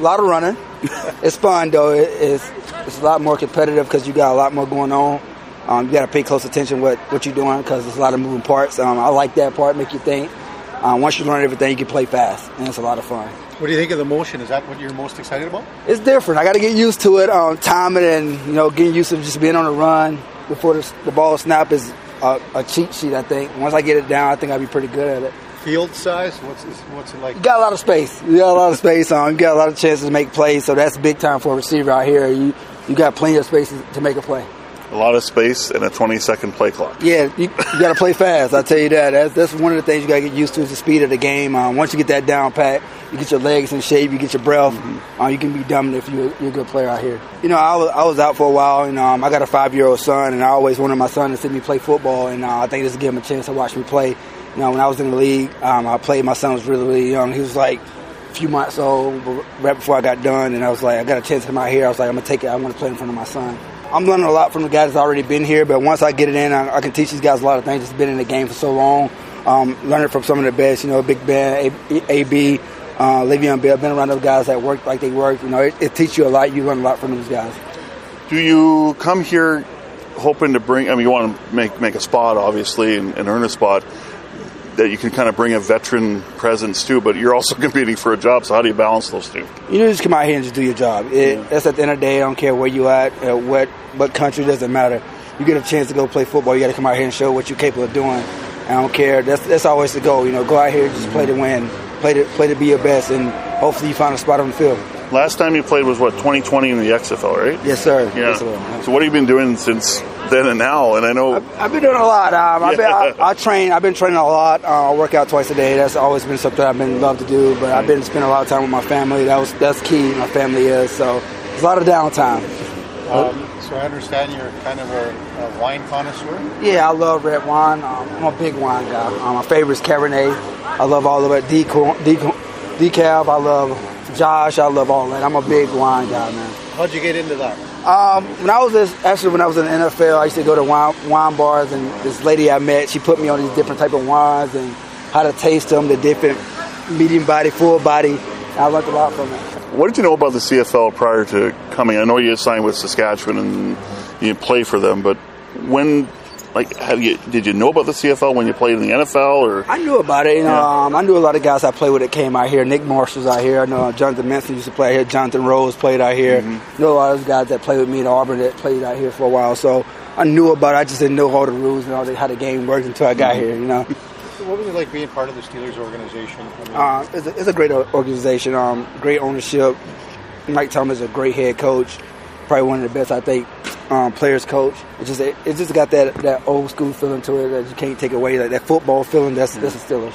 A lot of running. it's fun though. It, it's it's a lot more competitive because you got a lot more going on. Um, you got to pay close attention what what you're doing because there's a lot of moving parts. Um, I like that part. Make you think. Um, once you learn everything, you can play fast, and it's a lot of fun. What do you think of the motion? Is that what you're most excited about? It's different. I got to get used to it. Um, timing and you know getting used to just being on the run before the, the ball snap is a, a cheat sheet. I think once I get it down, I think I'll be pretty good at it. Field size? What's what's it like? You got a lot of space. You got a lot of space. on. you got a lot of chances to make plays. So that's big time for a receiver out here. You you got plenty of space to make a play. A lot of space and a 20 second play clock. Yeah, you, you got to play fast. I tell you that. That's, that's one of the things you got to get used to is the speed of the game. Um, once you get that down pat, you get your legs in shape, you get your breath. Mm-hmm. Uh, you can be dominant if you're, you're, a good player out here. You know, I was, I was out for a while, and um, I got a five year old son, and I always wanted my son to see me play football, and uh, I think this will give him a chance to watch me play. You know, when I was in the league, um, I played. My son was really, really young. He was like a few months old, right before I got done, and I was like, I got a chance to come out here. I was like, I'm gonna take it. I want to play in front of my son. I'm learning a lot from the guys that's already been here, but once I get it in, I, I can teach these guys a lot of things. It's been in the game for so long. Um, learning from some of the best, you know, Big Ben, AB, uh, Le'Veon Bell, been around those guys that work like they work. You know, it, it teaches you a lot. You learn a lot from these guys. Do you come here hoping to bring? I mean, you want to make make a spot, obviously, and, and earn a spot that you can kind of bring a veteran presence too, but you're also competing for a job. So how do you balance those two? You just come out here and just do your job. It, yeah. That's at the end of the day. I don't care where you at, uh, what what country doesn't matter. You get a chance to go play football. You got to come out here and show what you're capable of doing. I don't care. That's that's always the goal. You know, go out here, just play to win, play to play to be your best, and hopefully you find a spot on the field. Last time you played was what 2020 in the XFL, right? Yes, sir. Yeah. Yes, sir. So what have you been doing since then and now? And I know I've, I've been doing a lot. Um, I've been, I, I, train. I've been training a lot. Uh, I work out twice a day. That's always been something I've been love to do. But I've been spending a lot of time with my family. That was that's key. My family is so. There's a lot of downtime. Um, so I understand you're kind of a, a wine connoisseur. Yeah, I love red wine. Um, I'm a big wine guy. Um, my favorite is Cabernet. I love all of it. Decal, decal, decaf. I love Josh. I love all that. I'm a big wine guy, man. How'd you get into that? Um, when I was this, actually when I was in the NFL, I used to go to wine, wine bars, and this lady I met, she put me on these different type of wines and how to taste them, the different medium body, full body. I learned a lot from it. What did you know about the CFL prior to coming? I know you signed with Saskatchewan and you play for them, but when like, have you did you know about the CFL when you played in the NFL? Or I knew about it. You know, yeah. um, I knew a lot of guys I played with that came out here. Nick Marshall's out here. I know Jonathan Mincy used to play out here. Jonathan Rose played out here. Mm-hmm. Know a lot of those guys that played with me in Auburn that played out here for a while. So I knew about it. I just didn't know all the rules and all the, how the game worked until I got mm-hmm. here. You know. what was it like being part of the Steelers organization? I mean, uh, it's, a, it's, a, great organization. Um, great ownership. Mike Tomlin is a great head coach. Probably one of the best, I think, um, players coach. It just it, it, just got that that old school feeling to it that you can't take away. Like that football feeling. That's that's the Steelers.